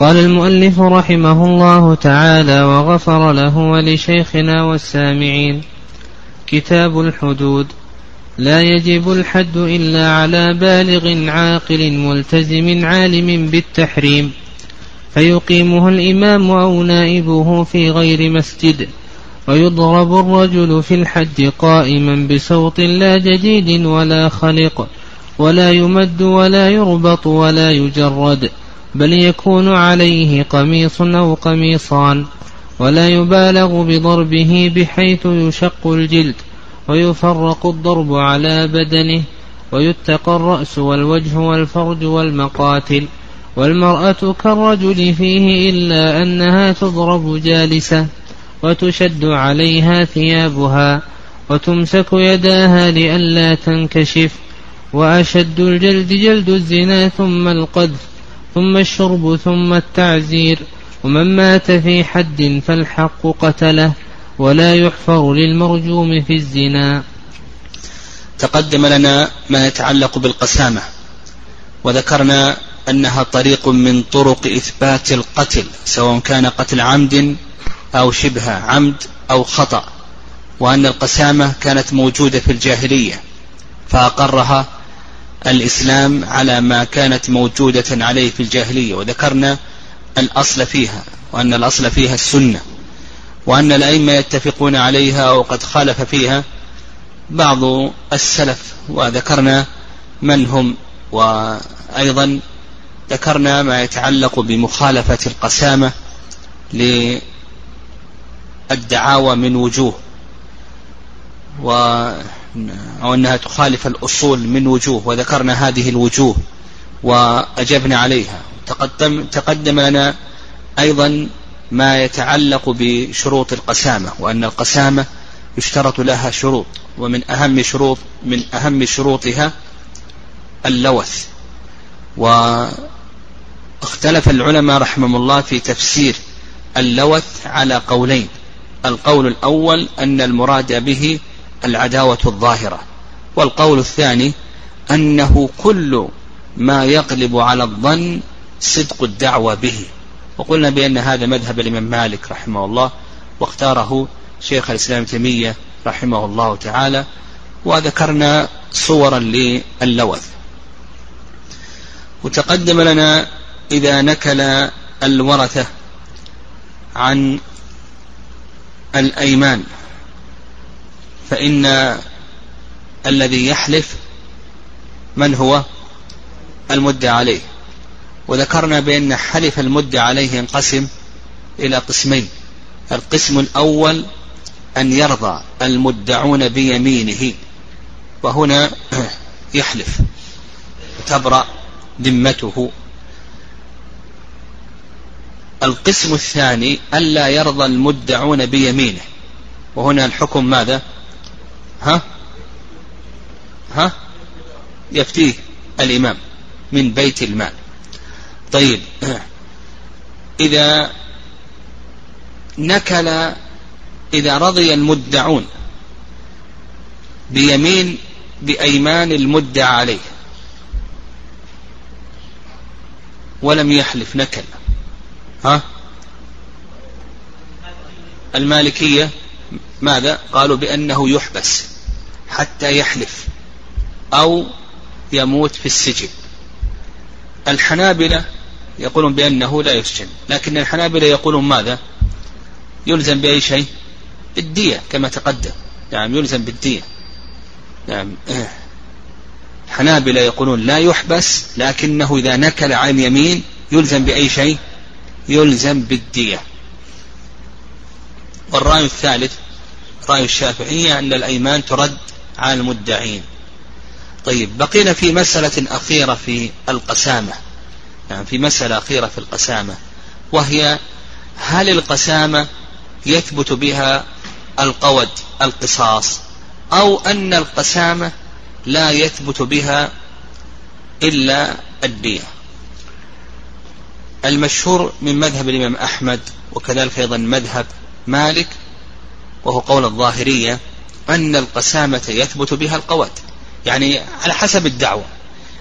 قال المؤلف رحمه الله تعالى وغفر له ولشيخنا والسامعين كتاب الحدود. لا يجب الحد إلا على بالغ عاقل ملتزم عالم بالتحريم. فيقيمه الإمام أو نائبه في غير مسجد. ويضرب الرجل في الحد قائما بصوت لا جديد ولا خلق. ولا يمد ولا يربط ولا يجرد. بل يكون عليه قميص أو قميصان ولا يبالغ بضربه بحيث يشق الجلد ويفرق الضرب على بدنه ويتقى الرأس والوجه والفرج والمقاتل والمرأة كالرجل فيه إلا أنها تضرب جالسة وتشد عليها ثيابها وتمسك يداها لئلا تنكشف وأشد الجلد جلد الزنا ثم القذف. ثم الشرب ثم التعزير ومن مات في حد فالحق قتله ولا يحفر للمرجوم في الزنا. تقدم لنا ما يتعلق بالقسامة وذكرنا أنها طريق من طرق إثبات القتل سواء كان قتل عمد أو شبه عمد أو خطأ وأن القسامة كانت موجودة في الجاهلية فأقرها الإسلام على ما كانت موجودة عليه في الجاهلية وذكرنا الأصل فيها وأن الأصل فيها السنة وأن الأئمة يتفقون عليها وقد خالف فيها بعض السلف وذكرنا من هم وأيضا ذكرنا ما يتعلق بمخالفة القسامة للدعاوى من وجوه و أو أنها تخالف الأصول من وجوه وذكرنا هذه الوجوه وأجبنا عليها. تقدم, تقدم لنا أيضا ما يتعلق بشروط القسامة وأن القسامة يشترط لها شروط ومن أهم شروط من أهم شروطها اللوث. واختلف العلماء رحمهم الله في تفسير اللوث على قولين. القول الأول أن المراد به العداوة الظاهرة. والقول الثاني أنه كل ما يغلب على الظن صدق الدعوة به. وقلنا بأن هذا مذهب الإمام مالك رحمه الله واختاره شيخ الإسلام تيمية رحمه الله تعالى وذكرنا صورا للوث وتقدم لنا إذا نكل الورثة عن الأيمان. فإن الذي يحلف من هو؟ المدعى عليه. وذكرنا بأن حلف المدعى عليه ينقسم إلى قسمين. القسم الأول أن يرضى المدعون بيمينه وهنا يحلف تبرأ ذمته. القسم الثاني ألا يرضى المدعون بيمينه وهنا الحكم ماذا؟ ها؟ ها؟ يفتيه الإمام من بيت المال. طيب. إذا نكل إذا رضي المدعون بيمين بأيمان المدعى عليه ولم يحلف نكل ها؟ المالكية ماذا؟ قالوا بأنه يحبس. حتى يحلف أو يموت في السجن. الحنابلة يقولون بأنه لا يسجن لكن الحنابلة يقولون ماذا؟ يلزم بأي شيء؟ بالدية كما تقدم. نعم يلزم بالدية. نعم. الحنابلة يقولون لا يحبس لكنه إذا نكل عن يمين يلزم بأي شيء؟ يلزم بالدية. والرأي الثالث رأي الشافعية أن الأيمان ترد على المدعين. طيب بقينا في مسألة أخيرة في القسامة. يعني في مسألة أخيرة في القسامة وهي هل القسامة يثبت بها القود القصاص أو أن القسامة لا يثبت بها إلا الدية؟ المشهور من مذهب الإمام أحمد وكذلك أيضا مذهب مالك وهو قول الظاهرية أن القسامة يثبت بها القواد يعني على حسب الدعوة.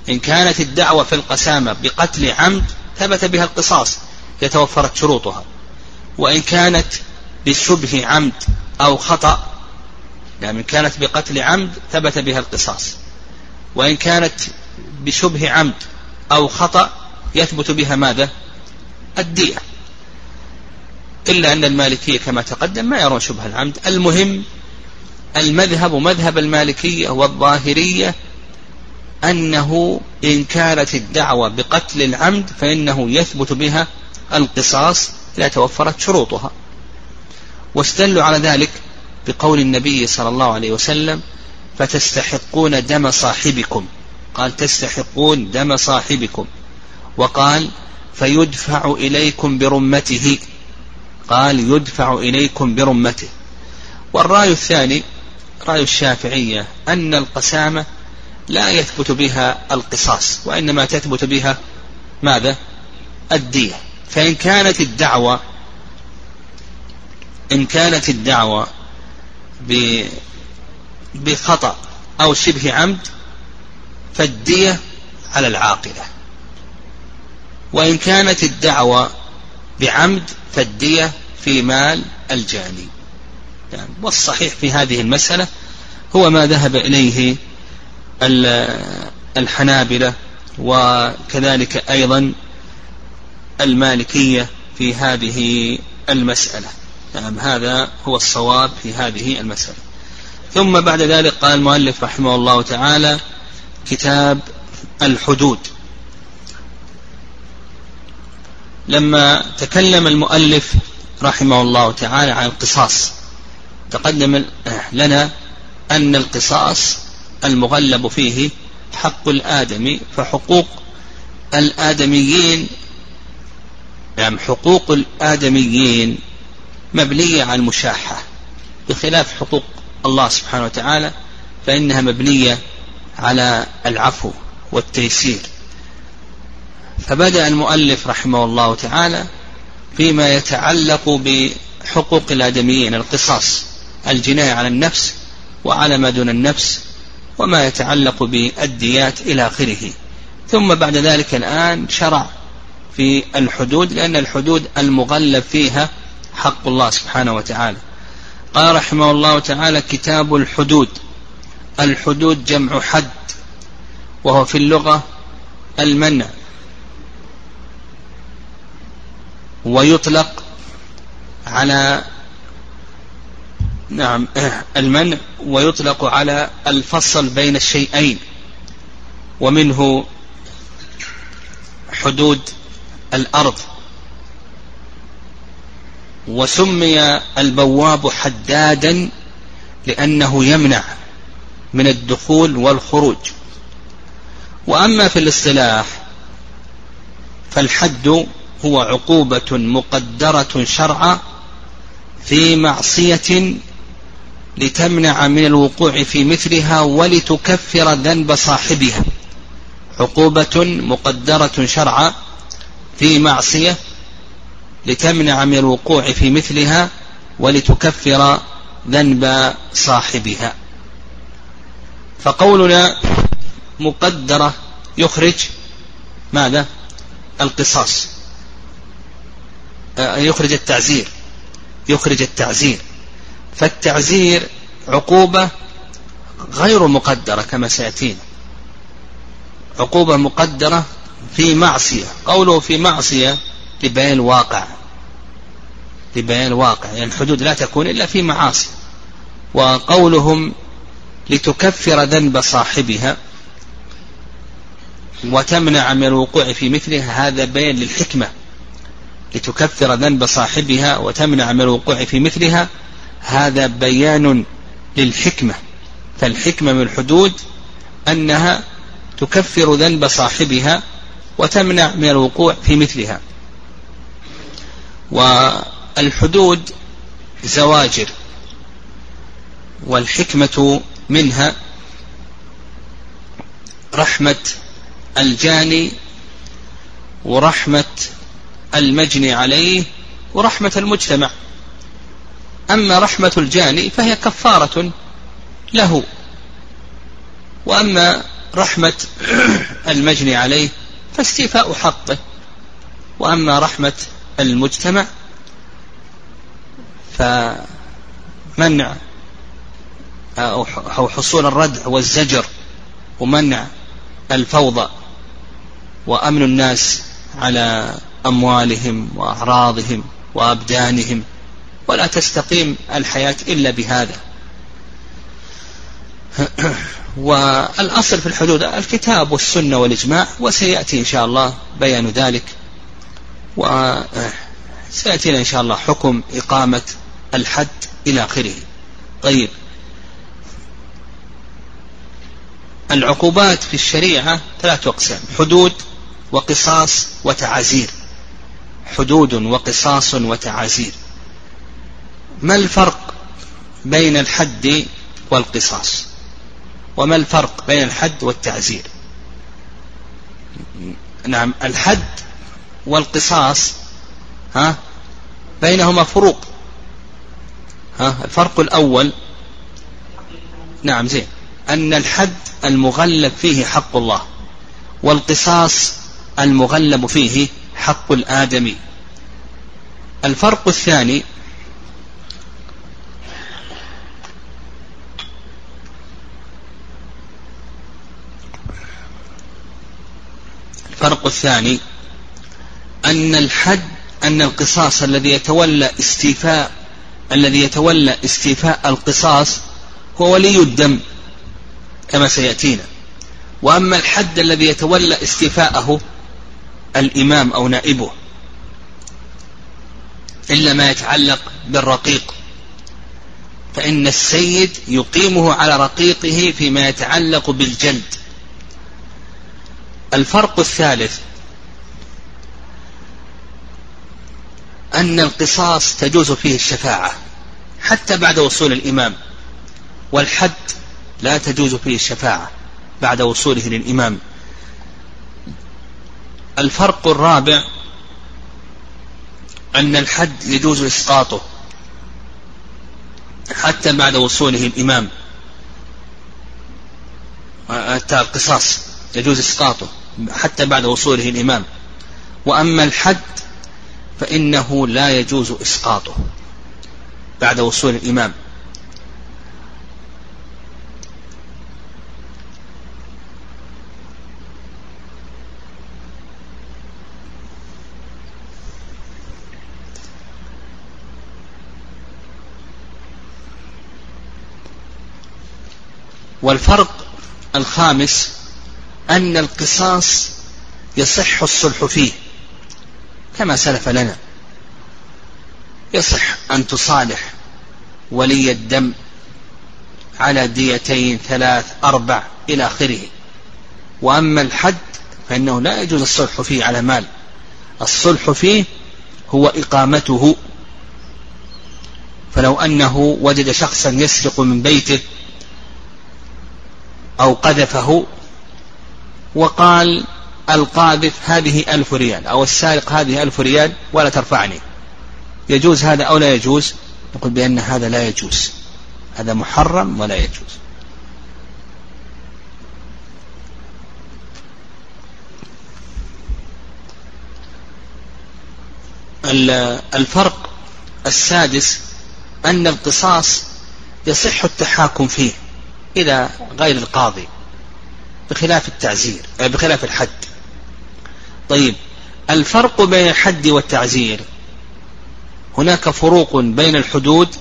إن كانت الدعوة في القسامة بقتل عمد ثبت بها القصاص إذا توفرت شروطها. وإن كانت بشبه عمد أو خطأ يعني إن كانت بقتل عمد ثبت بها القصاص. وإن كانت بشبه عمد أو خطأ يثبت بها ماذا؟ الدية. إلا أن المالكية كما تقدم ما يرون شبه العمد. المهم المذهب مذهب المالكية والظاهرية أنه إن كانت الدعوة بقتل العمد فإنه يثبت بها القصاص إذا توفرت شروطها. واستدلوا على ذلك بقول النبي صلى الله عليه وسلم فتستحقون دم صاحبكم. قال تستحقون دم صاحبكم. وقال فيدفع إليكم برمته. قال يدفع إليكم برمته. والرأي الثاني رأي الشافعية أن القسامة لا يثبت بها القصاص وإنما تثبت بها ماذا؟ الدية. فإن كانت الدعوة إن كانت الدعوة بخطأ أو شبه عمد فالدية على العاقلة. وإن كانت الدعوة بعمد فالدية في مال الجاني. يعني والصحيح في هذه المسألة هو ما ذهب إليه الحنابلة وكذلك أيضا المالكية في هذه المسألة. نعم هذا هو الصواب في هذه المسألة. ثم بعد ذلك قال المؤلف رحمه الله تعالى كتاب الحدود. لما تكلم المؤلف رحمه الله تعالى عن القصاص تقدم لنا أن القصاص المغلب فيه حق الآدمي فحقوق الآدميين يعني حقوق الآدميين مبنية على المشاحة. بخلاف حقوق الله سبحانه وتعالى فإنها مبنية على العفو والتيسير. فبدأ المؤلف رحمه الله تعالى فيما يتعلق بحقوق الآدميين القصاص. الجناية على النفس وعلى ما دون النفس وما يتعلق بالديات إلى آخره. ثم بعد ذلك الآن شرع في الحدود لأن الحدود المغلب فيها حق الله سبحانه وتعالى. قال رحمه الله تعالى كتاب الحدود. الحدود جمع حد وهو في اللغة المنع. ويطلق على نعم. المنع ويطلق على الفصل بين الشيئين ومنه حدود الأرض. وسمي البواب حدادا لأنه يمنع من الدخول والخروج. وأما في الاصطلاح فالحد هو عقوبة مقدرة شرعا في معصية لتمنع من الوقوع في مثلها ولتكفر ذنب صاحبها. عقوبة مقدرة شرعا في معصية لتمنع من الوقوع في مثلها ولتكفر ذنب صاحبها. فقولنا مقدرة يخرج ماذا؟ القصاص. آه، يخرج التعزير. يخرج التعزير. فالتعزير عقوبة غير مقدرة كما سيأتينا. عقوبة مقدرة في معصية. قوله في معصية لبيان الواقع لبيان الواقع يعني الحدود لا تكون إلا في معاصي. وقولهم لتكفر ذنب صاحبها وتمنع من الوقوع في مثلها. هذا بيان للحكمة. لتكفر ذنب صاحبها وتمنع من الوقوع في مثلها هذا بيان للحكمة. فالحكمة من الحدود أنها تكفر ذنب صاحبها وتمنع من الوقوع في مثلها. والحدود زواجر والحكمة منها رحمة الجاني ورحمة المجني عليه ورحمة المجتمع. أما رحمة الجاني فهي كفارة له. وأما رحمة المجني عليه فاستيفاء حقه. وأما رحمة المجتمع فمنع أو حصول الردع والزجر ومنع الفوضى وأمن الناس على أموالهم وأعراضهم وأبدانهم. ولا تستقيم الحياة إلا بهذا. والأصل في الحدود الكتاب والسنة والإجماع وسيأتي إن شاء الله بيان ذلك. وسيأتينا إن شاء الله حكم إقامة الحد إلى آخره. طيب. العقوبات في الشريعة ثلاثة أقسام حدود وقصاص وتعازير. حدود وقصاص وتعازير. ما الفرق بين الحد والقصاص؟ وما الفرق بين الحد والتعزير؟ نعم الحد والقصاص ها بينهما فروق. ها الفرق الأول نعم زين. أن الحد المغلب فيه حق الله والقصاص المغلب فيه حق الآدمي. الفرق الثاني الفرق الثاني أن الحد أن القصاص الذي يتولى استيفاء الذي يتولى استيفاء القصاص هو ولي الدم كما سيأتينا. وأما الحد الذي يتولى استيفاءه الإمام أو نائبه إلا ما يتعلق بالرقيق فإن السيد يقيمه على رقيقه فيما يتعلق بالجلد. الفرق الثالث أن القصاص تجوز فيه الشفاعة حتى بعد وصول الإمام والحد لا تجوز فيه الشفاعة بعد وصوله للإمام. الفرق الرابع أن الحد يجوز إسقاطه حتى بعد وصوله الإمام حتى القصاص يجوز إسقاطه. حتى بعد وصوله الإمام. وأما الحد فإنه لا يجوز إسقاطه بعد وصول الإمام. والفرق الخامس أن القصاص يصح الصلح فيه كما سلف لنا. يصح أن تصالح ولي الدم على ديتين ثلاث أربع إلى آخره. وأما الحد فإنه لا يجوز الصلح فيه على مال. الصلح فيه هو إقامته. فلو أنه وجد شخصا يسرق من بيته أو قذفه وقال القاذف هذه ألف ريال أو السارق هذه ألف ريال ولا ترفعني. يجوز هذا أو لا يجوز؟ نقول بأن هذا لا يجوز. هذا محرم ولا يجوز. الفرق السادس أن القصاص يصح التحاكم فيه إلى غير القاضي. بخلاف التعزير آه، بخلاف الحد. طيب الفرق بين الحد والتعزير هناك فروق بين الحدود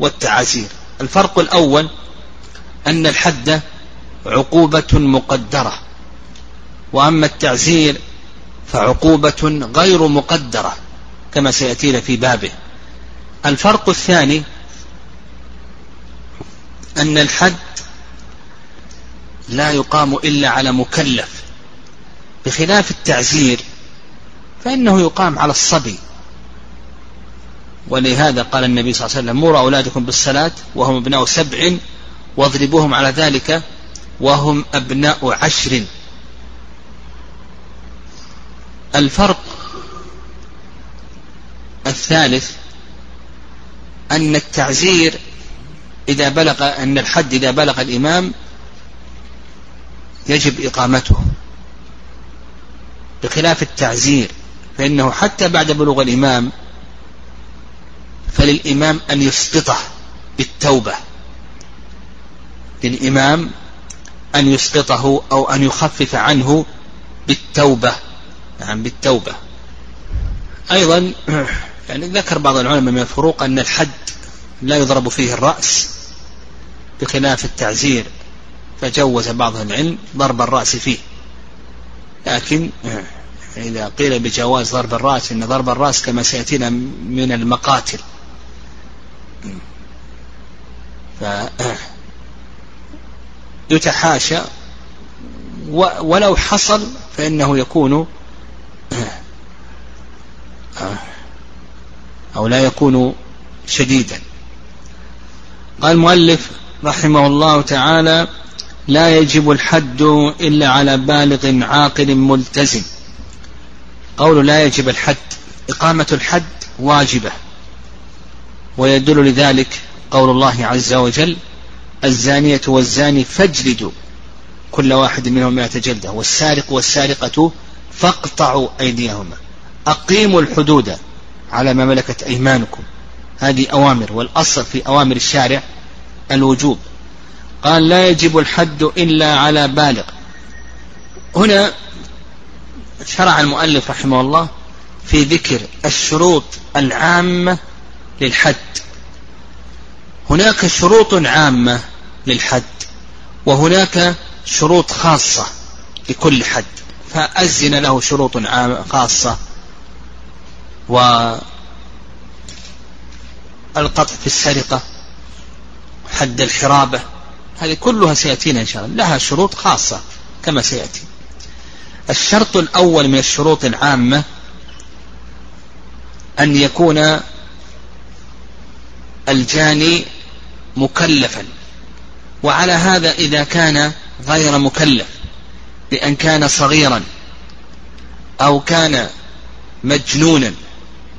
والتعازير. الفرق الأول أن الحد عقوبة مقدرة وأما التعزير فعقوبة غير مقدرة كما سيأتينا في بابه. الفرق الثاني أن الحد لا يقام إلا على مكلف. بخلاف التعزير فإنه يقام على الصبي. ولهذا قال النبي صلى الله عليه وسلم مروا أولادكم بالصلاة وهم أبناء سبع واضربوهم على ذلك وهم أبناء عشر. الفرق الثالث أن التعزير إذا بلغ أن الحد إذا بلغ الإمام يجب إقامته. بخلاف التعزير فإنه حتى بعد بلوغ الإمام فللإمام أن يسقطه بالتوبة. للإمام أن يسقطه أو أن يخفف عنه بالتوبة. نعم بالتوبة. أيضا يعني ذكر بعض العلماء من الفروق أن الحد لا يضرب فيه الرأس بخلاف التعزير. فجوز بعض العلم ضرب الرأس فيه. لكن إذا قيل بجواز ضرب الرأس إن ضرب الرأس كما سيأتينا من المقاتل. ف يتحاشى. ولو حصل فإنه يكون أو لا يكون شديدا. قال المؤلف رحمه الله تعالى لا يجب الحد إلا على بالغ عاقل ملتزم. قول لا يجب الحد إقامة الحد واجبة. ويدل لذلك قول الله عز وجل الزانية والزاني فاجلدوا كل واحد منهم مئة جلدة والسارق والسارقة فاقطعوا أيديهما. أقيموا الحدود على ما ملكت أيمانكم. هذه أوامر والأصل في أوامر الشارع الوجوب. قال لا يجب الحد إلا على بالغ. هنا شرع المؤلف رحمه الله في ذكر الشروط العامة للحد. هناك شروط عامة للحد وهناك شروط خاصة لكل حد. فأزن له شروط خاصة. والقطع في السرقة حد الحرابة هذه كلها سيأتينا إن شاء الله. لها شروط خاصة كما سيأتي. الشرط الأول من الشروط العامة أن يكون الجاني مكلفا. وعلى هذا إذا كان غير مكلف بأن كان صغيرا أو كان مجنونا.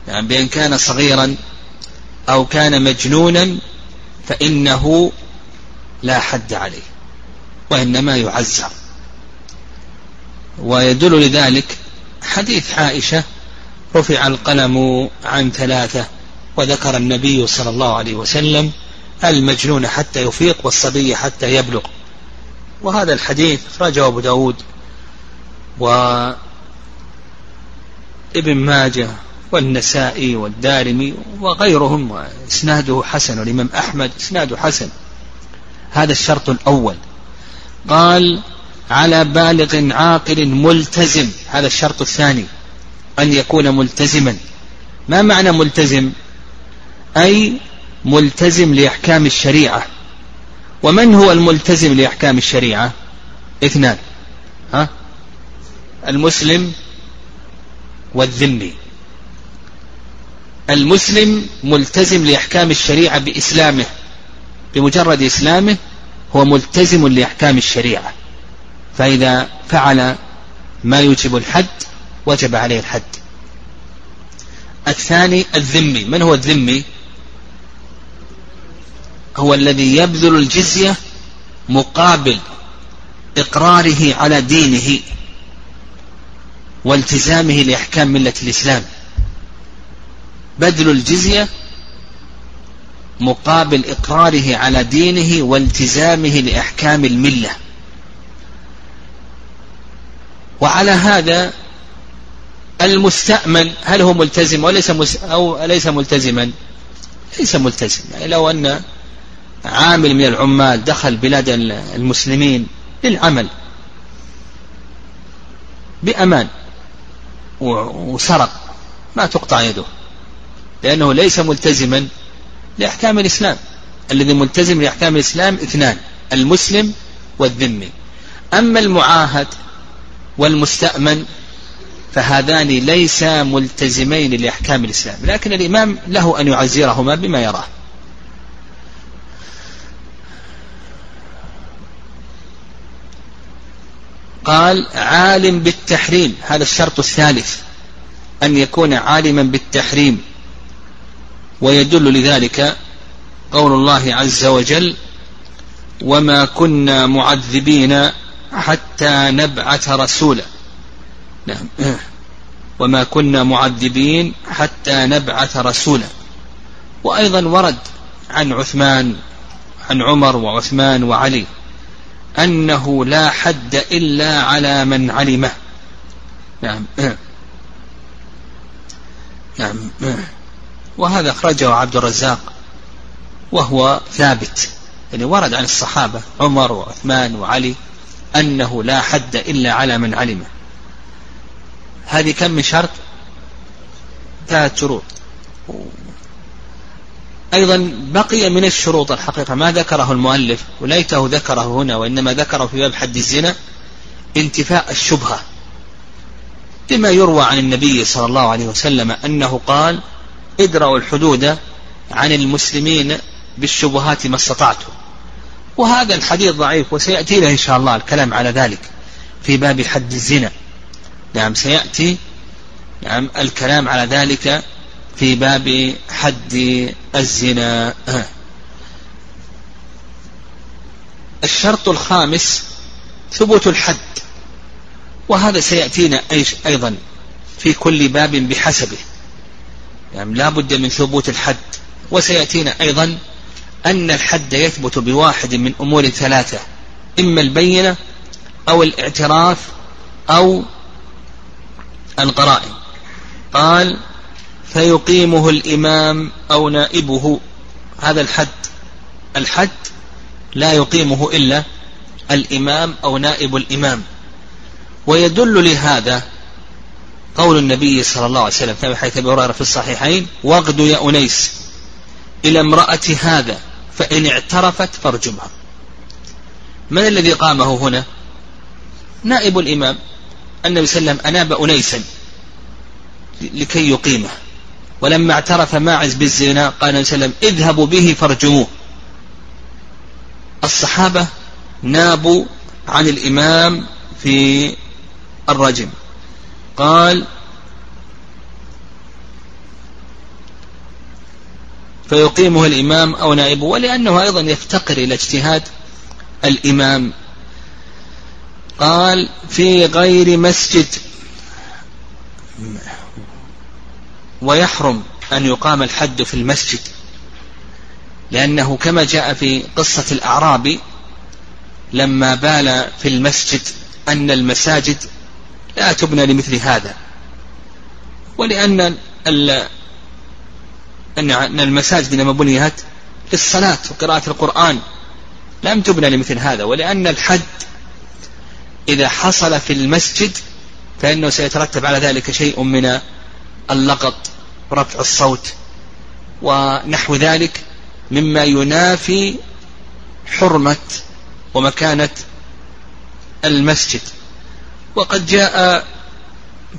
يعني بأن كان صغيرا أو كان مجنونا فإنه لا حد عليه وإنما يعزر. ويدل لذلك حديث عائشة رفع القلم عن ثلاثة وذكر النبي صلى الله عليه وسلم المجنون حتى يفيق والصبي حتى يبلغ. وهذا الحديث أخرجه أبو داود وابن ماجه والنسائي والدارمي وغيرهم وإسناده حسن والإمام أحمد إسناده حسن. هذا الشرط الأول. قال على بالغ عاقل ملتزم. هذا الشرط الثاني. أن يكون ملتزما. ما معنى ملتزم؟ أي ملتزم لأحكام الشريعة. ومن هو الملتزم لأحكام الشريعة؟ اثنان. ها؟ المسلم والذمي. المسلم ملتزم لأحكام الشريعة بإسلامه. بمجرد إسلامه هو ملتزم لأحكام الشريعة. فإذا فعل ما يوجب الحد وجب عليه الحد. الثاني الذمي. من هو الذمي؟ هو الذي يبذل الجزية مقابل إقراره على دينه والتزامه لأحكام ملة الإسلام. بذل الجزية مقابل إقراره على دينه والتزامه لأحكام الملة. وعلى هذا المستأمن هل هو ملتزم وليس أو ليس ملتزما؟ ليس ملتزم. يعني لو أن عامل من العمال دخل بلاد المسلمين للعمل. بأمان. وسرق. ما تقطع يده. لأنه ليس ملتزما لأحكام الإسلام. الذي ملتزم لأحكام الإسلام اثنان المسلم والذمي. أما المعاهد والمستأمن فهذان ليس ملتزمين لأحكام الإسلام. لكن الإمام له أن يعزرهما بما يراه. قال عالم بالتحريم. هذا الشرط الثالث. أن يكون عالما بالتحريم. ويدل لذلك قول الله عز وجل وما كنا معذبين حتى نبعث رسولا نعم. وما كنا معذبين حتى نبعث رسولا وأيضا ورد عن عثمان عن عمر وعثمان وعلي أنه لا حد إلا على من علمه. نعم. نعم. وهذا أخرجه عبد الرزاق وهو ثابت. يعني ورد عن الصحابة عمر وعثمان وعلي أنه لا حد إلا على من علمه. هذه كم من شرط؟ ثلاث شروط. أيضا بقي من الشروط الحقيقة ما ذكره المؤلف وليته ذكره هنا وإنما ذكره في باب حد الزنا انتفاء الشبهة. لما يروى عن النبي صلى الله عليه وسلم أنه قال ادرأوا الحدود عن المسلمين بالشبهات ما استطعتم وهذا الحديث ضعيف وسيأتينا إن شاء الله الكلام على ذلك في باب حد الزنا. نعم سيأتي نعم الكلام على ذلك في باب حد الزنا. الشرط الخامس ثبوت الحد وهذا سيأتينا أيضا في كل باب بحسبه. يعني لا بد من ثبوت الحد. وسيأتينا أيضا أن الحد يثبت بواحد من أمور ثلاثة إما البينة أو الاعتراف أو القرائن. قال فيقيمه الإمام أو نائبه. هذا الحد. الحد لا يقيمه إلا الإمام أو نائب الإمام. ويدل لهذا قول النبي صلى الله عليه وسلم في حيث أبي هريرة في الصحيحين واغد يا أنيس إلى امرأة هذا فإن اعترفت فارجمها. من الذي قامه هنا؟ نائب الإمام. النبي صلى الله عليه وسلم أناب أنيسا لكي يقيمه. ولما اعترف ماعز بالزنا قال النبي صلى الله عليه وسلم اذهبوا به فارجموه. الصحابة نابوا عن الإمام في الرجم. قال فيقيمه الإمام أو نائبه ولأنه أيضا يفتقر إلى اجتهاد الإمام. قال في غير مسجد ويحرم أن يقام الحد في المسجد لأنه كما جاء في قصة الأعرابي لما بال في المسجد أن المساجد لا تبنى لمثل هذا. ولأن أن المساجد لما بنيت للصلاة وقراءة القرآن لم تبنى لمثل هذا. ولأن الحد إذا حصل في المسجد فإنه سيترتب على ذلك شيء من اللغط ورفع الصوت ونحو ذلك مما ينافي حرمة ومكانة المسجد. وقد جاء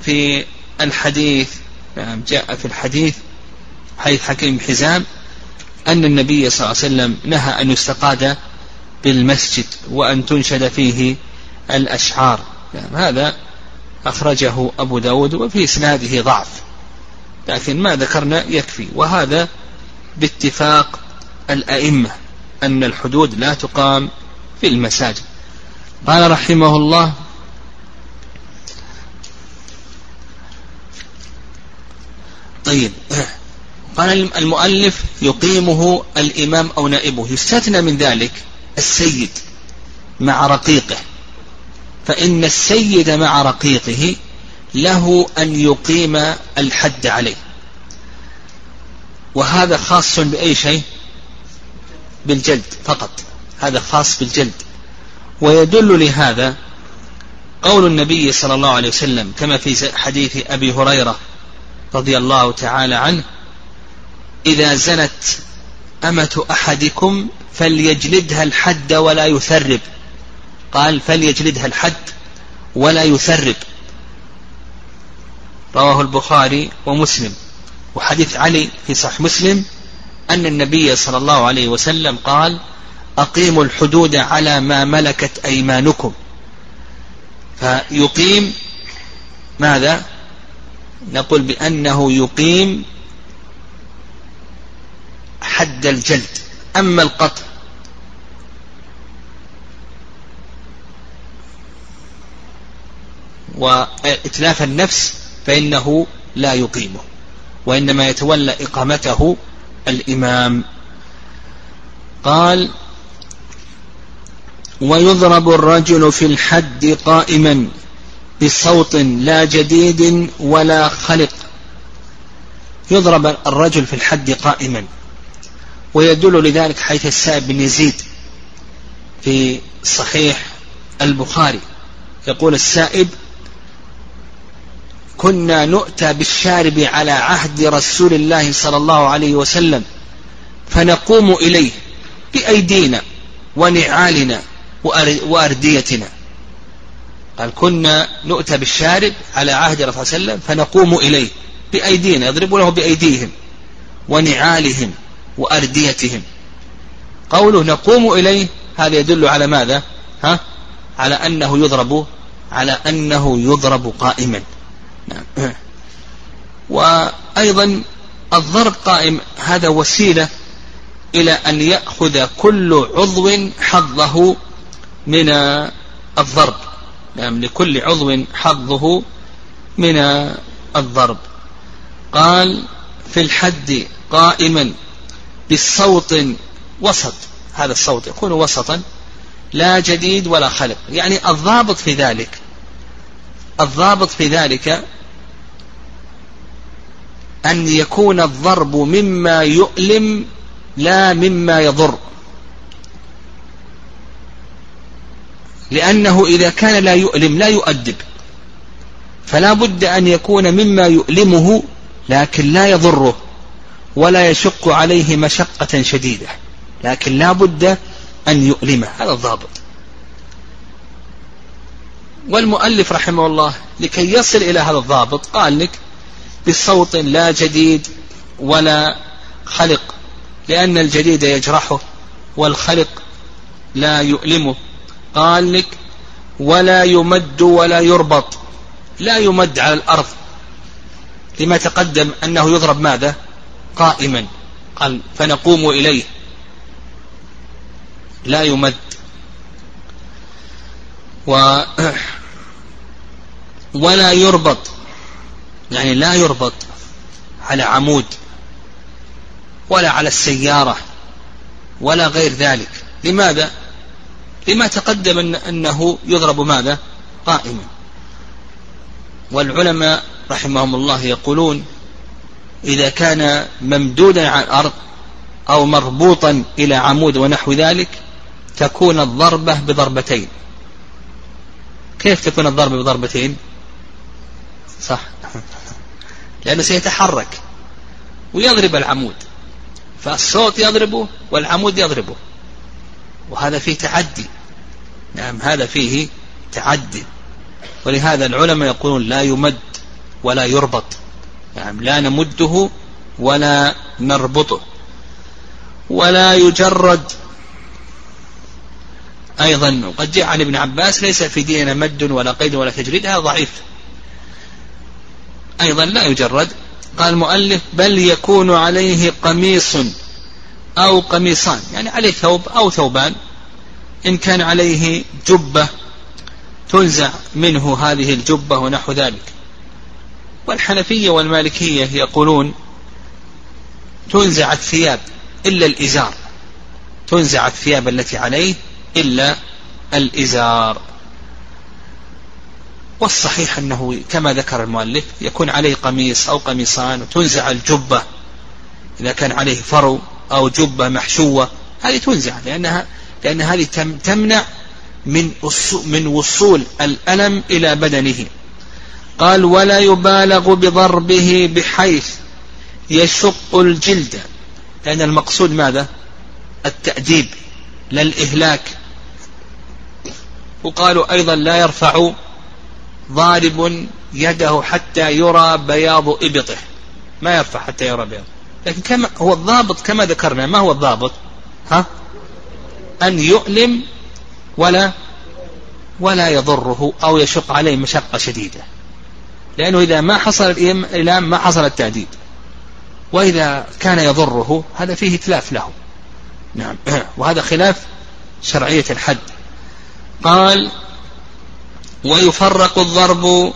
في الحديث نعم جاء في الحديث حديث حكيم حزام أن النبي صلى الله عليه وسلم نهى أن يستقاد بالمسجد وأن تنشد فيه الأشعار. نعم هذا أخرجه أبو داود وفي إسناده ضعف لكن ما ذكرنا يكفي وهذا باتفاق الأئمة أن الحدود لا تقام في المساجد. قال رحمه الله طيب. قال المؤلف يقيمه الإمام أو نائبه. يستثنى من ذلك السيد مع رقيقه. فإن السيد مع رقيقه له أن يقيم الحد عليه. وهذا خاص بأي شيء؟ بالجلد فقط. هذا خاص بالجلد. ويدل لهذا قول النبي صلى الله عليه وسلم كما في حديث أبي هريرة رضي الله تعالى عنه إذا زنت أمة أحدكم فليجلدها الحد ولا يثرب. قال فليجلدها الحد ولا يثرب. رواه البخاري ومسلم. وحديث علي في صحيح مسلم أن النبي صلى الله عليه وسلم قال أقيموا الحدود على ما ملكت أيمانكم. فيقيم ماذا؟ نقول بأنه يقيم حد الجلد. أما القطع وإتلاف النفس فإنه لا يقيمه وإنما يتولى إقامته الإمام. قال ويضرب الرجل في الحد قائما. بصوت لا جديد ولا خلق. يضرب الرجل في الحد قائما ويدل لذلك حيث السائب بن يزيد في صحيح البخاري. يقول السائب كنا نؤتى بالشارب على عهد رسول الله صلى الله عليه وسلم فنقوم إليه بأيدينا ونعالنا وأرديتنا. قال كنا نؤتى بالشارب على عهد الرسول صلى الله عليه وسلم فنقوم إليه بأيدينا يضرب له بأيديهم ونعالهم وأرديتهم. قوله نقوم إليه هذا يدل على ماذا؟ ها؟ على أنه يضرب على أنه يضرب قائما. وأيضا الضرب قائم هذا وسيلة إلى أن يأخذ كل عضو حظه من الضرب. نعم لكل عضو حظه من الضرب. قال في الحد قائما بالصوت وسط هذا الصوت يكون وسطا لا جديد ولا خلق. يعني الضابط في ذلك الضابط في ذلك أن يكون الضرب مما يؤلم لا مما يضر. لأنه إذا كان لا يؤلم لا يؤدب. فلا بد أن يكون مما يؤلمه لكن لا يضره ولا يشق عليه مشقة شديدة. لكن لا بد أن يؤلمه هذا الضابط. والمؤلف رحمه الله لكي يصل إلى هذا الضابط قال لك بصوت لا جديد ولا خلق لأن الجديد يجرحه والخلق لا يؤلمه. قال لك ولا يمد ولا يربط. لا يمد على الأرض. لما تقدم أنه يضرب ماذا؟ قائما. قال فنقوم إليه. لا يمد. و ولا يربط. يعني لا يربط على عمود ولا على السيارة ولا غير ذلك. لماذا؟ لما تقدم أنه يضرب ماذا؟ قائما. والعلماء رحمهم الله يقولون إذا كان ممدودا على الأرض أو مربوطا إلى عمود ونحو ذلك تكون الضربة بضربتين. كيف تكون الضربة بضربتين؟ صح. لأنه سيتحرك ويضرب العمود. فالصوت يضربه والعمود يضربه. وهذا فيه تعدي. نعم هذا فيه تعدي. ولهذا العلماء يقولون لا يمد ولا يربط. نعم لا نمده ولا نربطه. ولا يجرد. أيضا وقد جاء عن ابن عباس ليس في ديننا مد ولا قيد ولا تجريد هذا ضعيف. أيضا لا يجرد. قال المؤلف بل يكون عليه قميص أو قميصان يعني عليه ثوب أو ثوبان إن كان عليه جبة تنزع منه هذه الجبة ونحو ذلك. والحنفية والمالكية يقولون تنزع الثياب إلا الإزار تنزع الثياب التي عليه إلا الإزار. والصحيح أنه كما ذكر المؤلف يكون عليه قميص أو قميصان وتنزع الجبة إذا كان عليه فرو أو جبة محشوة هذه تنزع لأنها لأن هذه تمنع من من وصول الألم إلى بدنه. قال ولا يبالغ بضربه بحيث يشق الجلد. لأن المقصود ماذا؟ التأديب لا الإهلاك. وقالوا أيضا لا يرفع ضارب يده حتى يرى بياض إبطه. ما يرفع حتى يرى بياض. لكن كما هو الضابط كما ذكرنا ما هو الضابط؟ ها؟ أن يؤلم ولا ولا يضره أو يشق عليه مشقة شديدة. لأنه إذا ما حصل الإيلام ما حصل التأديب وإذا كان يضره هذا فيه إتلاف له. نعم. وهذا خلاف شرعية الحد. قال ويفرق الضرب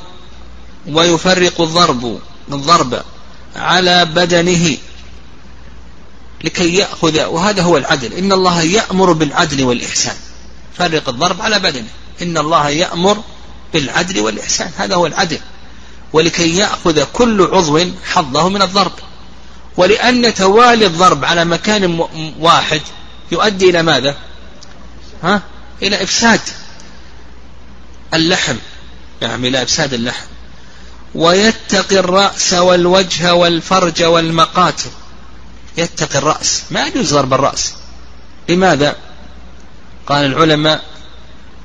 ويفرق الضرب الضرب على بدنه. لكي يأخذ وهذا هو العدل. إن الله يأمر بالعدل والإحسان. فرق الضرب على بدنه. إن الله يأمر بالعدل والإحسان. هذا هو العدل. ولكي يأخذ كل عضو حظه من الضرب. ولأن توالي الضرب على مكان واحد يؤدي إلى ماذا؟ ها؟ إلى إفساد اللحم. يعني إلى إفساد اللحم. ويتقي الرأس والوجه والفرج والمقاتل. يتقي الرأس. ما يجوز ضرب الرأس. لماذا؟ قال العلماء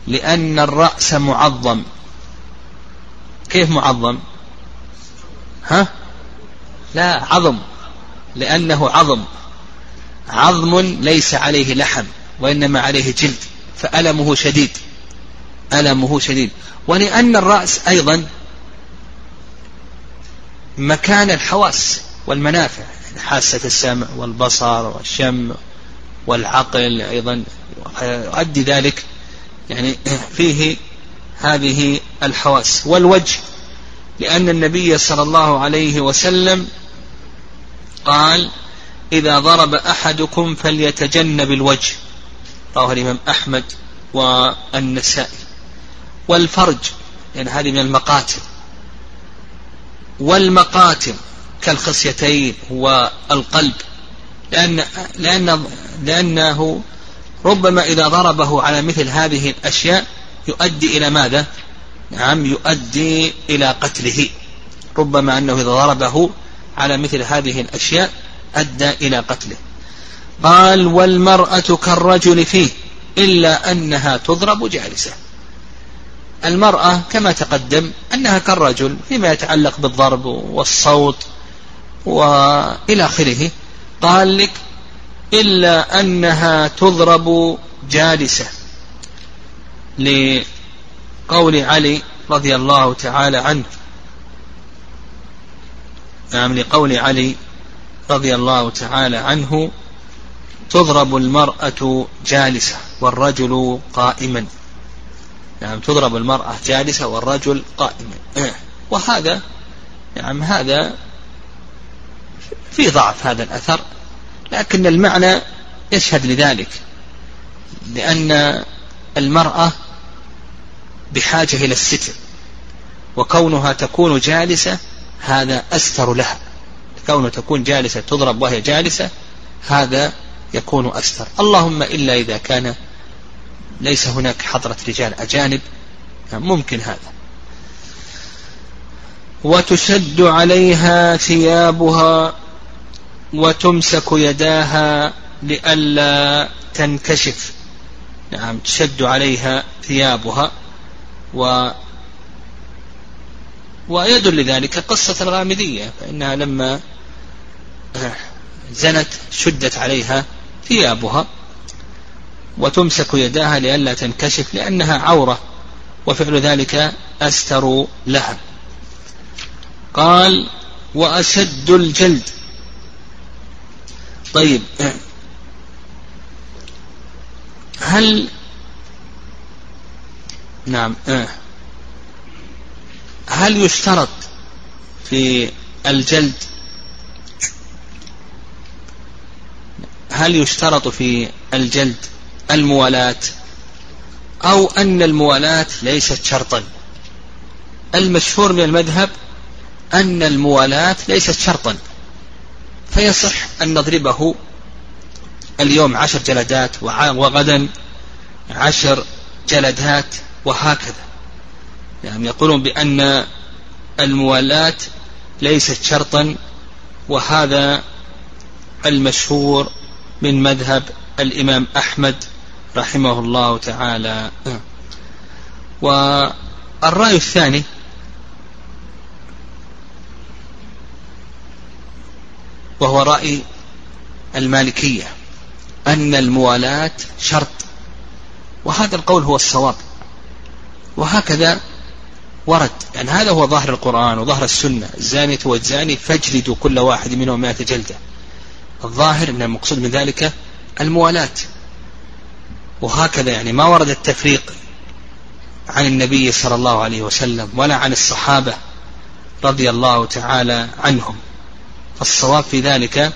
لأن الرأس معظم. كيف معظم؟ ها؟ لا عظم. لأنه عظم. عظم ليس عليه لحم وإنما عليه جلد فألمه شديد. ألمه شديد. ولأن الرأس أيضا مكان الحواس والمنافع. حاسة السمع والبصر والشم والعقل أيضا. يؤدي ذلك يعني فيه هذه الحواس. والوجه لأن النبي صلى الله عليه وسلم قال إذا ضرب أحدكم فليتجنب الوجه. رواه الإمام أحمد والنسائي. والفرج يعني هذه من المقاتل. والمقاتل كالخصيتين والقلب لأن لأن لأنه ربما إذا ضربه على مثل هذه الأشياء يؤدي إلى ماذا؟ نعم يؤدي إلى قتله. ربما أنه إذا ضربه على مثل هذه الأشياء أدى إلى قتله. قال والمرأة كالرجل فيه إلا أنها تضرب جالسة. المرأة كما تقدم أنها كالرجل فيما يتعلق بالضرب والصوت وإلى آخره. قال لك إلا أنها تضرب جالسة. لقول علي رضي الله تعالى عنه. نعم لقول علي رضي الله تعالى عنه تضرب المرأة جالسة والرجل قائما. نعم تضرب المرأة جالسة والرجل قائما. وهذا نعم هذا في ضعف هذا الأثر لكن المعنى يشهد لذلك لأن المرأة بحاجة إلى الستر وكونها تكون جالسة هذا أستر لها كونها تكون جالسة تضرب وهي جالسة هذا يكون أستر. اللهم إلا إذا كان ليس هناك حضرة رجال أجانب ممكن هذا. وتشد عليها ثيابها وتمسك يداها لئلا تنكشف. نعم تشد عليها ثيابها و ويدل لذلك قصة الغامدية فإنها لما زنت شدت عليها ثيابها وتمسك يداها لئلا تنكشف لأنها عورة وفعل ذلك أستر لها. قال وأشد الجلد. طيب هل نعم هل يشترط في الجلد؟ هل يشترط في الجلد الموالاة أو أن الموالاة ليست شرطا. المشهور من المذهب أن الموالاة ليست شرطا. فيصح أن نضربه اليوم عشر جلدات وغدا عشر جلدات وهكذا. يعني يقولون بأن الموالاة ليست شرطا وهذا المشهور من مذهب الإمام أحمد رحمه الله تعالى. والرأي الثاني وهو رأي المالكية أن الموالاة شرط. وهذا القول هو الصواب. وهكذا ورد يعني هذا هو ظاهر القرآن وظاهر السنة. الزانية والزاني فاجلدوا كل واحد منهم مائة جلدة. الظاهر أن المقصود من ذلك الموالاة. وهكذا يعني ما ورد التفريق عن النبي صلى الله عليه وسلم ولا عن الصحابة رضي الله تعالى عنهم. فالصواب في ذلك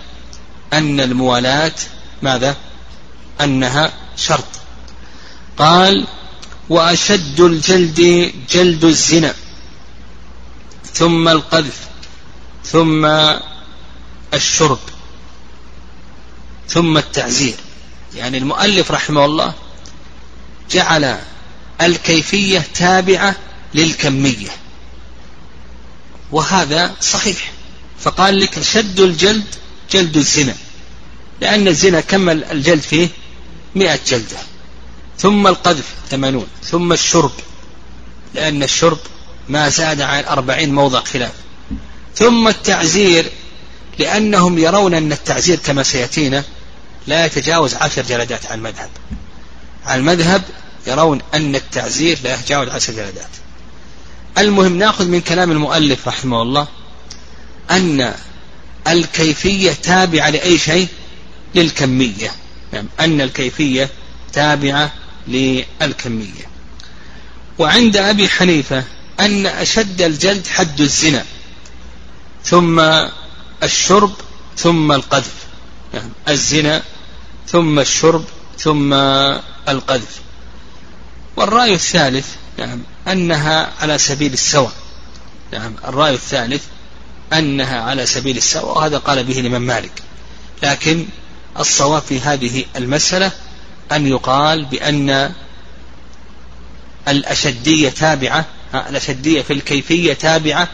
أن الموالاة ماذا؟ أنها شرط. قال وأشد الجلد جلد الزنا ثم القذف ثم الشرب ثم التعزير. يعني المؤلف رحمه الله جعل الكيفية تابعة للكمية وهذا صحيح. فقال لك شد الجلد جلد الزنا لأن الزنا كمل الجلد فيه؟ مئة جلدة. ثم القذف ثمانون ثم الشرب لأن الشرب ما زاد عن أربعين موضع خلاف. ثم التعزير لأنهم يرون أن التعزير كما سيأتينا لا يتجاوز عشر جلدات على المذهب. على المذهب يرون أن التعزير لا يتجاوز عشر جلدات. المهم نأخذ من كلام المؤلف رحمه الله أن الكيفية تابعة لأي شيء؟ للكمية. نعم أن الكيفية تابعة للكمية. وعند أبي حنيفة أن أشد الجلد حد الزنا ثم الشرب ثم القذف. نعم الزنا ثم الشرب ثم القذف. والرأي الثالث نعم أنها على سبيل السوى نعم الرأي الثالث أنها على سبيل السوى وهذا قال به الإمام مالك. لكن الصواب في هذه المسألة أن يقال بأن الأشدية تابعة الأشدية في الكيفية تابعة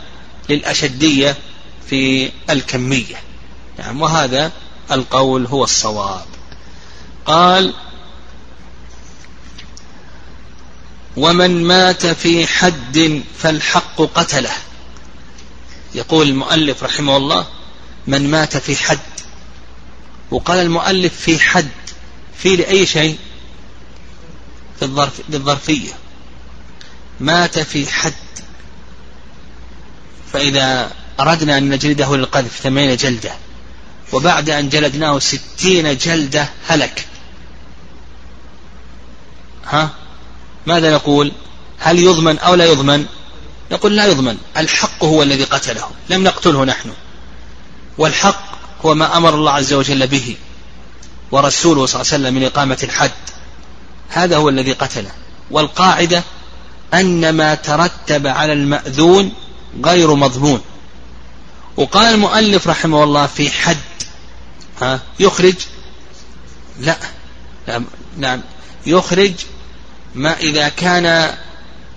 للأشدية في الكمية. نعم وهذا القول هو الصواب. قال ومن مات في حد فالحق قتله. يقول المؤلف رحمه الله من مات في حد. وقال المؤلف في حد في لأي شيء؟ في الظرف للظرفية مات في حد. فإذا أردنا أن نجلده للقذف ثمانين جلدة وبعد أن جلدناه ستين جلدة هلك. ها؟ ماذا نقول؟ هل يضمن أو لا يضمن؟ نقول لا يضمن. الحق هو الذي قتله. لم نقتله نحن. والحق هو ما أمر الله عز وجل به ورسوله صلى الله عليه وسلم من إقامة الحد. هذا هو الذي قتله. والقاعدة أن ما ترتب على المأذون غير مضمون. وقال المؤلف رحمه الله في حد. ها؟ يخرج. لا نعم. يخرج ما إذا كان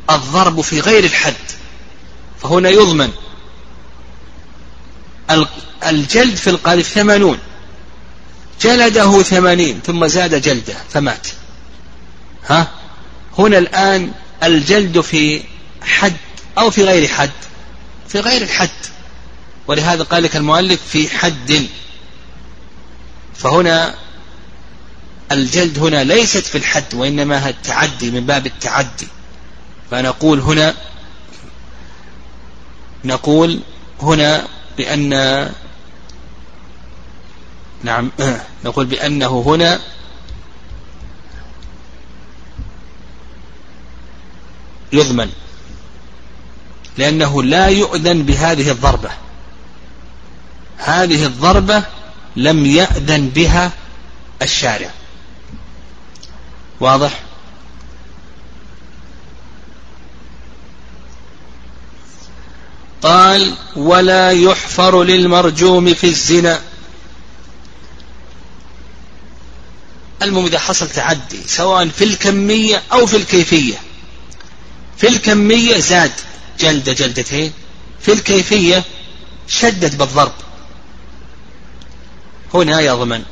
الضرب في غير الحد. فهنا يضمن. الجلد في القذف ثمانون. جلده ثمانين ثم زاد جلده فمات. ها؟ هنا الآن الجلد في حد أو في غير حد. في غير الحد. ولهذا قال لك المؤلف في حد. فهنا الجلد هنا ليست في الحد وإنما التعدي من باب التعدي. فنقول هنا نقول هنا بأن نعم نقول بأنه هنا يضمن لأنه لا يؤذن بهذه الضربة. هذه الضربة لم يأذن بها الشارع. واضح؟ قال ولا يحفر للمرجوم في الزنا. المهم إذا حصل تعدي سواء في الكمية أو في الكيفية. في الكمية زاد جلدة جلدتين في الكيفية شدد بالضرب. هنا يضمن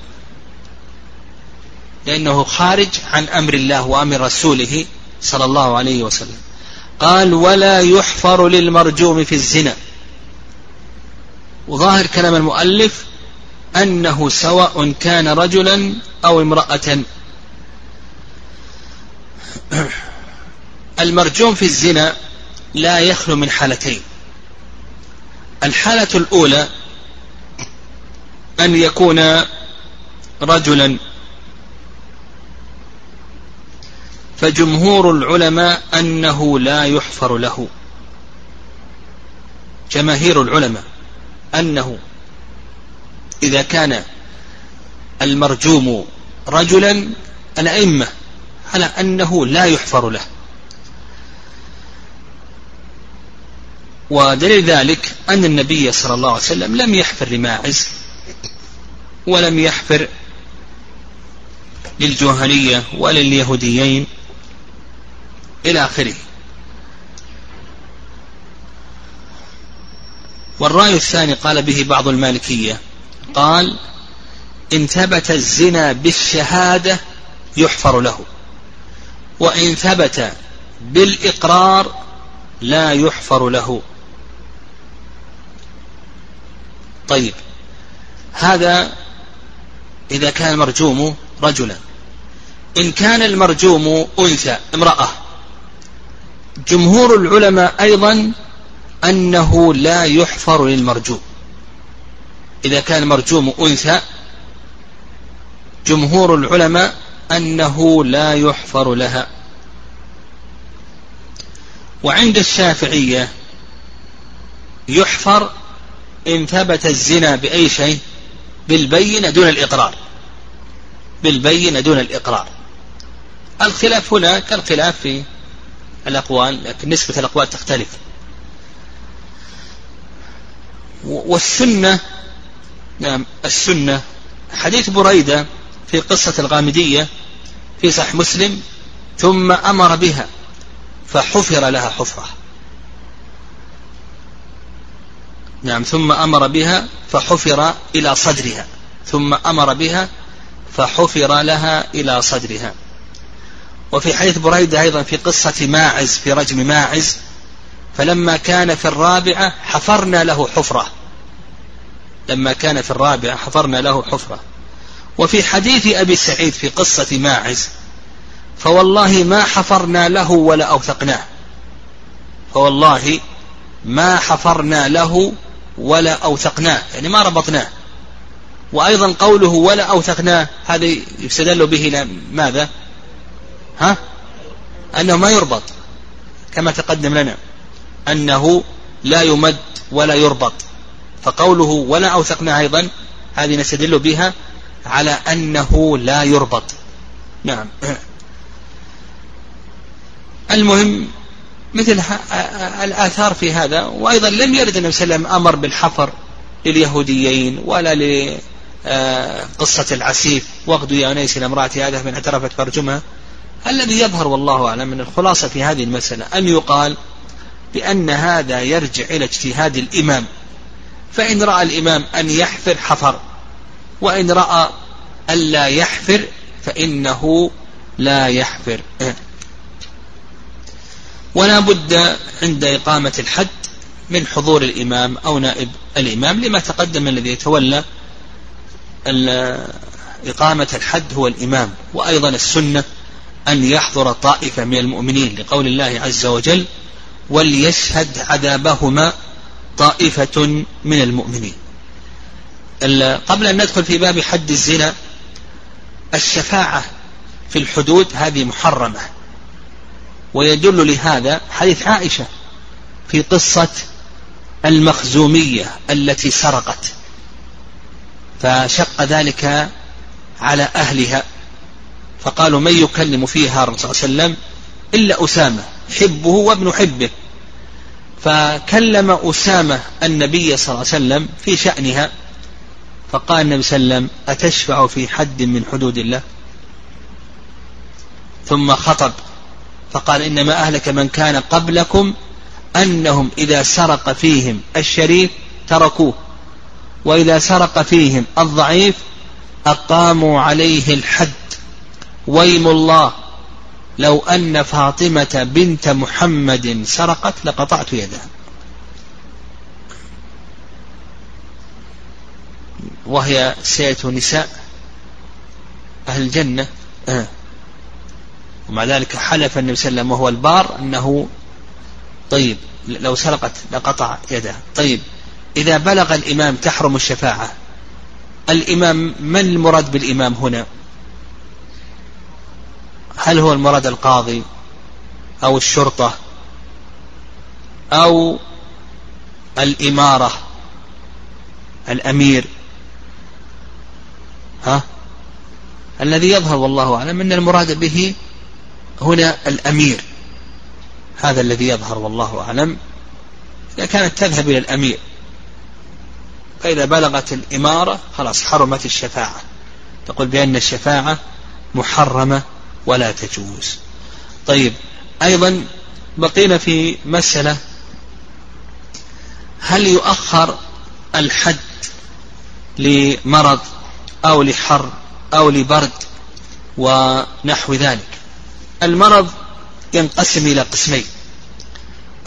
لأنه خارج عن أمر الله وأمر رسوله صلى الله عليه وسلم. قال ولا يحفر للمرجوم في الزنا. وظاهر كلام المؤلف أنه سواء كان رجلا أو امرأة. المرجوم في الزنا لا يخلو من حالتين. الحالة الأولى أن يكون رجلا فجمهور العلماء أنه لا يحفر له. جماهير العلماء أنه إذا كان المرجوم رجلا الأئمة على أنه لا يحفر له. ودليل ذلك أن النبي صلى الله عليه وسلم لم يحفر لماعز ولم يحفر للجهنية ولا لليهوديين إلى آخره. والرأي الثاني قال به بعض المالكية قال إن ثبت الزنا بالشهادة يحفر له وإن ثبت بالإقرار لا يحفر له. طيب هذا إذا كان المرجوم رجلا. إن كان المرجوم أنثى امرأة جمهور العلماء أيضا أنه لا يحفر للمرجوم إذا كان المرجوم أنثى جمهور العلماء أنه لا يحفر لها. وعند الشافعية يحفر إن ثبت الزنا بأي شيء بالبينة دون الإقرار. بالبينة دون الإقرار. الخلاف هنا كالخلاف في الأقوال لكن نسبة الأقوال تختلف. والسنة نعم السنة. حديث بريدة في قصة الغامدية في صحيح مسلم ثم أمر بها فحفر لها حفرة. نعم ثم أمر بها فحفر إلى صدرها. ثم أمر بها فحفر لها إلى صدرها. وفي حديث بريدة أيضا في قصة ماعز في رجم ماعز فلما كان في الرابعة حفرنا له حفرة. لما كان في الرابعة حفرنا له حفرة. وفي حديث أبي سعيد في قصة ماعز فوالله ما حفرنا له ولا أوثقناه. فوالله ما حفرنا له ولا أوثقناه. يعني ما ربطناه. وأيضا قوله ولا أوثقناه هذا يستدل به ماذا ها؟ أنه ما يربط كما تقدم لنا أنه لا يمد ولا يربط فقوله ولا أوثقناه أيضا هذه نستدل بها على أنه لا يربط. نعم. المهم مثل الآثار في هذا وأيضا لم يرد النبي صلى الله عليه وسلم أمر بالحفر لليهوديين ولا لقصة العسيف واغدوا يا أنيس امرأة هذا من اعترفت فرجمها الذي يظهر والله أعلم من الخلاصة في هذه المسألة أن يقال بأن هذا يرجع إلى اجتهاد الإمام. فإن رأى الإمام أن يحفر حفر وإن رأى ألا يحفر فإنه لا يحفر. ولا بد عند إقامة الحد من حضور الإمام أو نائب الإمام لما تقدم الذي يتولى إقامة الحد هو الإمام وأيضا السنة. أن يحضر طائفة من المؤمنين لقول الله عز وجل وليشهد عذابهما طائفة من المؤمنين. قبل أن ندخل في باب حد الزنا الشفاعة في الحدود هذه محرمة. ويدل لهذا حديث عائشة في قصة المخزومية التي سرقت فشق ذلك على أهلها. فقالوا من يكلم فيها الرسول صلى الله عليه وسلم إلا أسامة حبه وابن حبه. فكلم أسامة النبي صلى الله عليه وسلم في شأنها فقال النبي صلى الله عليه وسلم أتشفع في حد من حدود الله؟ ثم خطب فقال إنما أهلك من كان قبلكم أنهم إذا سرق فيهم الشريف تركوه وإذا سرق فيهم الضعيف أقاموا عليه الحد. ويم الله. لو أن فاطمة بنت محمد سرقت لقطعت يدها. وهي سيئة نساء أهل الجنة. آه. ومع ذلك حلف النبي صلى الله عليه وسلم وهو البار أنه طيب لو سرقت لقطع يده طيب إذا بلغ الإمام تحرم الشفاعة الإمام من المراد بالإمام هنا؟ هل هو المراد القاضي أو الشرطة أو الإمارة الأمير؟ ها؟ الذي يظهر والله أعلم أن المراد به هنا الأمير. هذا الذي يظهر والله أعلم إذا كانت تذهب إلى الأمير. فإذا بلغت الإمارة خلاص حرمت الشفاعة. تقول بأن الشفاعة محرمة ولا تجوز. طيب أيضا بقينا في مسألة هل يؤخر الحد لمرض أو لحر أو لبرد ونحو ذلك؟ المرض ينقسم إلى قسمين.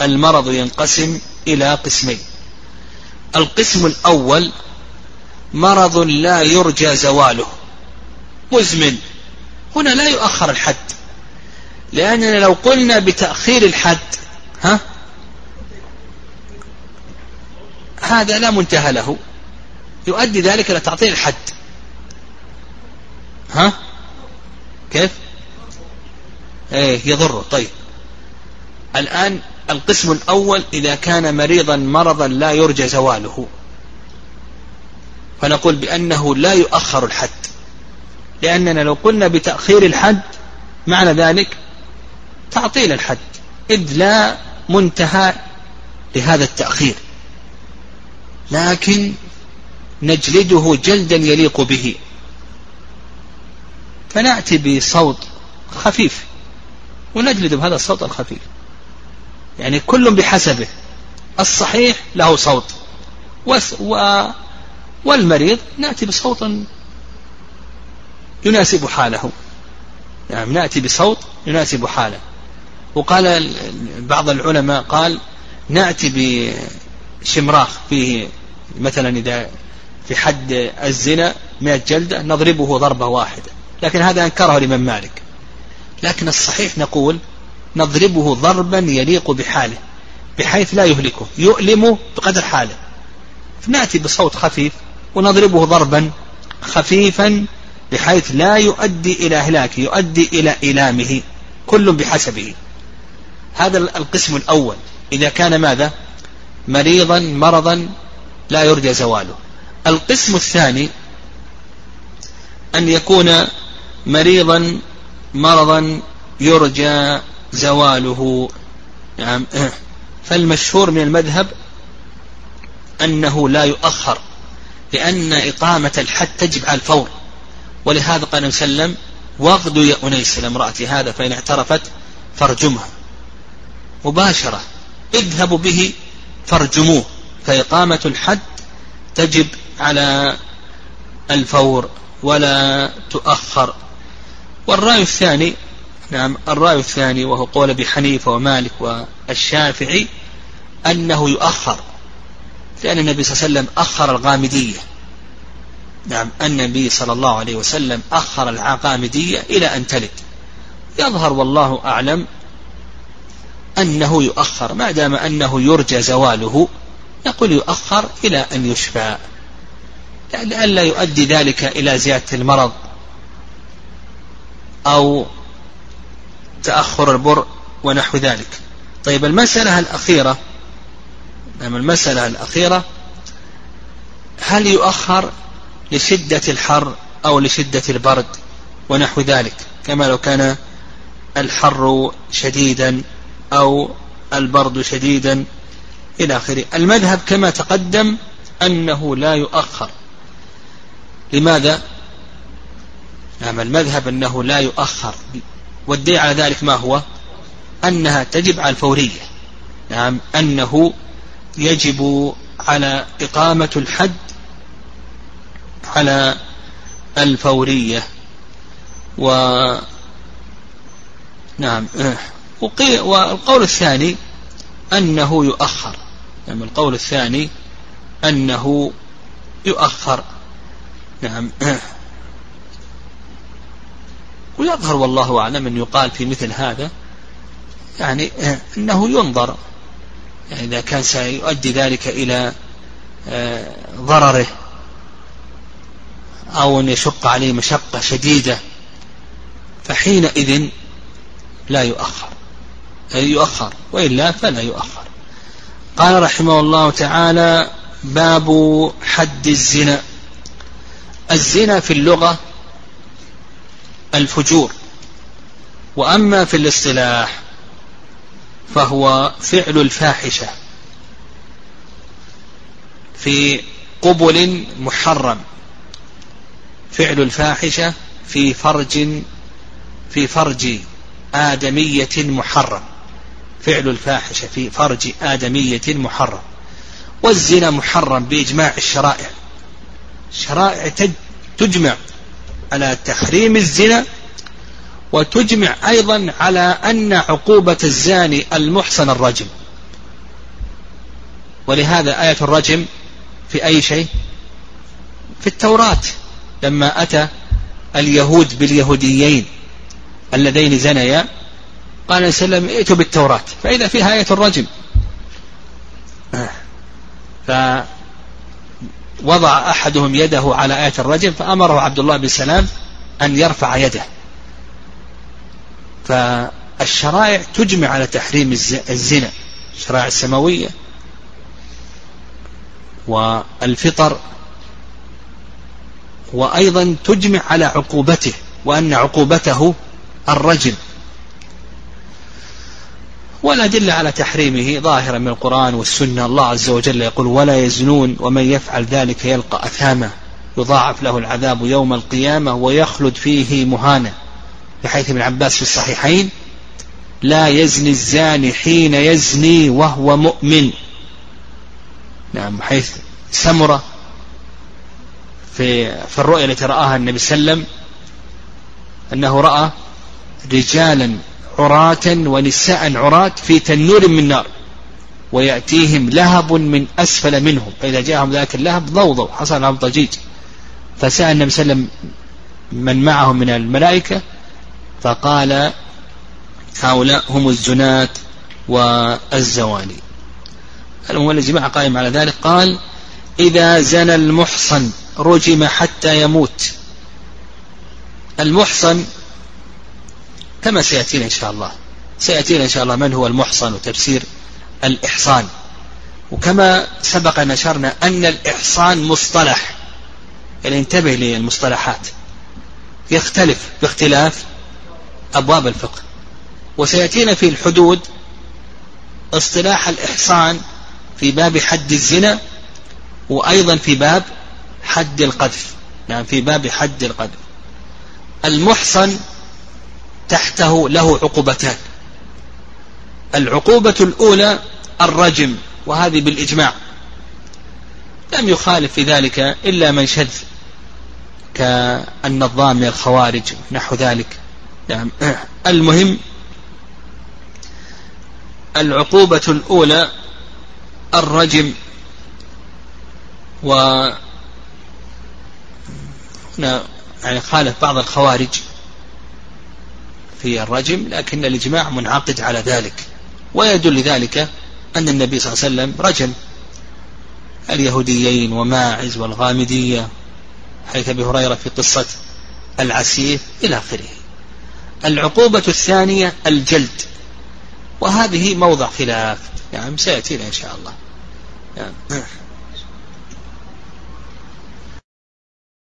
المرض ينقسم إلى قسمين. القسم الأول مرض لا يرجى زواله مزمن. هنا لا يؤخر الحد. لأننا لو قلنا بتأخير الحد ها؟ هذا لا منتهى له. يؤدي ذلك إلى تعطيل الحد. ها؟ كيف؟ إيه يضره طيب. الآن القسم الأول إذا كان مريضا مرضا لا يرجى زواله. فنقول بأنه لا يؤخر الحد. لأننا لو قلنا بتأخير الحد معنى ذلك تعطيل الحد إذ لا منتهى لهذا التأخير. لكن نجلده جلدا يليق به. فنأتي بصوت خفيف ونجلد بهذا الصوت الخفيف. يعني كل بحسبه الصحيح له صوت و والمريض نأتي بصوت يناسب حاله. يعني نأتي بصوت يناسب حاله. وقال بعض العلماء قال نأتي بشمراخ فيه مثلا إذا في حد الزنا مئة جلدة نضربه ضربة واحدة. لكن هذا أنكره الإمام مالك. لكن الصحيح نقول نضربه ضربا يليق بحاله بحيث لا يهلكه يؤلم بقدر حاله. نأتي بصوت خفيف ونضربه ضربا خفيفا بحيث لا يؤدي إلى إهلاكه يؤدي إلى إيلامه كل بحسبه. هذا القسم الأول. إذا كان ماذا؟ مريضا مرضا لا يرجى زواله. القسم الثاني أن يكون مريضا مرضا يرجى زواله. نعم. فالمشهور من المذهب أنه لا يؤخر لأن إقامة الحد تجب على الفور. ولهذا قال وسلم واغدوا يا أنيس لامرأة هذا فإن اعترفت فارجمها. مباشرة اذهبوا به فارجموه فإقامة الحد تجب على الفور ولا تؤخر. والرأي الثاني نعم الرأي الثاني وهو قول أبي حنيفة ومالك والشافعي أنه يؤخر لأن النبي صلى الله عليه وسلم أخر الغامدية. نعم النبي صلى الله عليه وسلم أخر الغامدية إلى أن تلد. يظهر والله أعلم أنه يؤخر ما دام أنه يرجى زواله نقول يؤخر إلى أن يشفى. لئلا يؤدي ذلك إلى زيادة المرض أو تأخر البر ونحو ذلك. طيب المسألة الأخيرة نعم المسألة الأخيرة هل يؤخر لشدة الحر أو لشدة البرد ونحو ذلك كما لو كان الحر شديدا أو البرد شديدا إلى آخره. المذهب كما تقدم أنه لا يؤخر. لماذا؟ نعم المذهب أنه لا يؤخر. والدليل على ذلك ما هو؟ أنها تجب على الفورية. نعم أنه يجب على إقامة الحد على الفورية. و نعم والقول الثاني أنه يؤخر. نعم القول الثاني أنه يؤخر. نعم ويظهر والله أعلم أن يقال في مثل هذا يعني أنه ينظر. يعني إذا كان سيؤدي ذلك إلى آه، ضرره. أو أن يشق عليه مشقة شديدة فحينئذ لا يؤخر. يؤخر وإلا فلا يؤخر. قال رحمه الله تعالى باب حد الزنا. الزنا في اللغة الفجور وأما في الاصطلاح فهو فعل الفاحشة في قبل محرم. فعل الفاحشة في فرج في فرج آدمية محرم. فعل الفاحشة في فرج آدمية محرم. والزنا محرم بإجماع الشرائع. شرائع تجمع على تحريم الزنا وتجمع أيضا على أن عقوبة الزاني المحصن الرجم. ولهذا آية الرجم في أي شيء؟ في التوراة. لما أتى اليهود باليهوديين اللذين زنيا قال وسلم ائتوا بالتوراة فإذا فيها آية الرجم. فوضع أحدهم يده على آية الرجم فأمره عبد الله بن سلام أن يرفع يده. فالشرائع تجمع على تحريم الزنا الشرائع السماوية والفطر وأيضا تجمع على عقوبته وأن عقوبته الرجم والأدلة على تحريمه ظاهرة من القرآن والسنة. الله عز وجل يقول ولا يزنون ومن يفعل ذلك يلقى أثاما. يضاعف له العذاب يوم القيامة ويخلد فيه مهانا. بحيث ابن عباس في الصحيحين لا يزني الزاني حين يزني وهو مؤمن. نعم حيث سمرة في في الرؤيا التي رآها النبي صلى الله عليه وسلم أنه رأى رجالا عراة ونساء عراة في تنور من نار ويأتيهم لهب من أسفل منهم فإذا جاءهم ذاك اللهب ضوضوا حصل لهم ضجيج. فسأل النبي صلى الله عليه وسلم من معهم من الملائكة فقال هؤلاء هم الزنات والزواني. المهم الجماعة قائم على ذلك قال إذا زنى المحصن رجم حتى يموت. المحصن كما سيأتينا إن شاء الله. سيأتينا إن شاء الله من هو المحصن وتفسير الإحصان. وكما سبق أن أشرنا أن الإحصان مصطلح. يعني انتبه للمصطلحات. يختلف باختلاف أبواب الفقه. وسيأتينا في الحدود اصطلاح الإحصان في باب حد الزنا وأيضا في باب حد القذف نعم في باب حد القذف المحصن تحته له عقوبتان. العقوبة الأولى الرجم وهذه بالإجماع. لم يخالف في ذلك إلا من شذ كالنظام من الخوارج نحو ذلك. نعم. المهم العقوبة الأولى الرجم. و هنا يعني خالف بعض الخوارج في الرجم لكن الإجماع منعقد على ذلك. ويدل ذلك أن النبي صلى الله عليه وسلم رجم اليهوديين وماعز والغامدية حيث أبي هريرة في قصة العسيف إلى آخره. العقوبة الثانية الجلد. وهذه موضع خلاف. نعم سيأتينا إن شاء الله. نعم.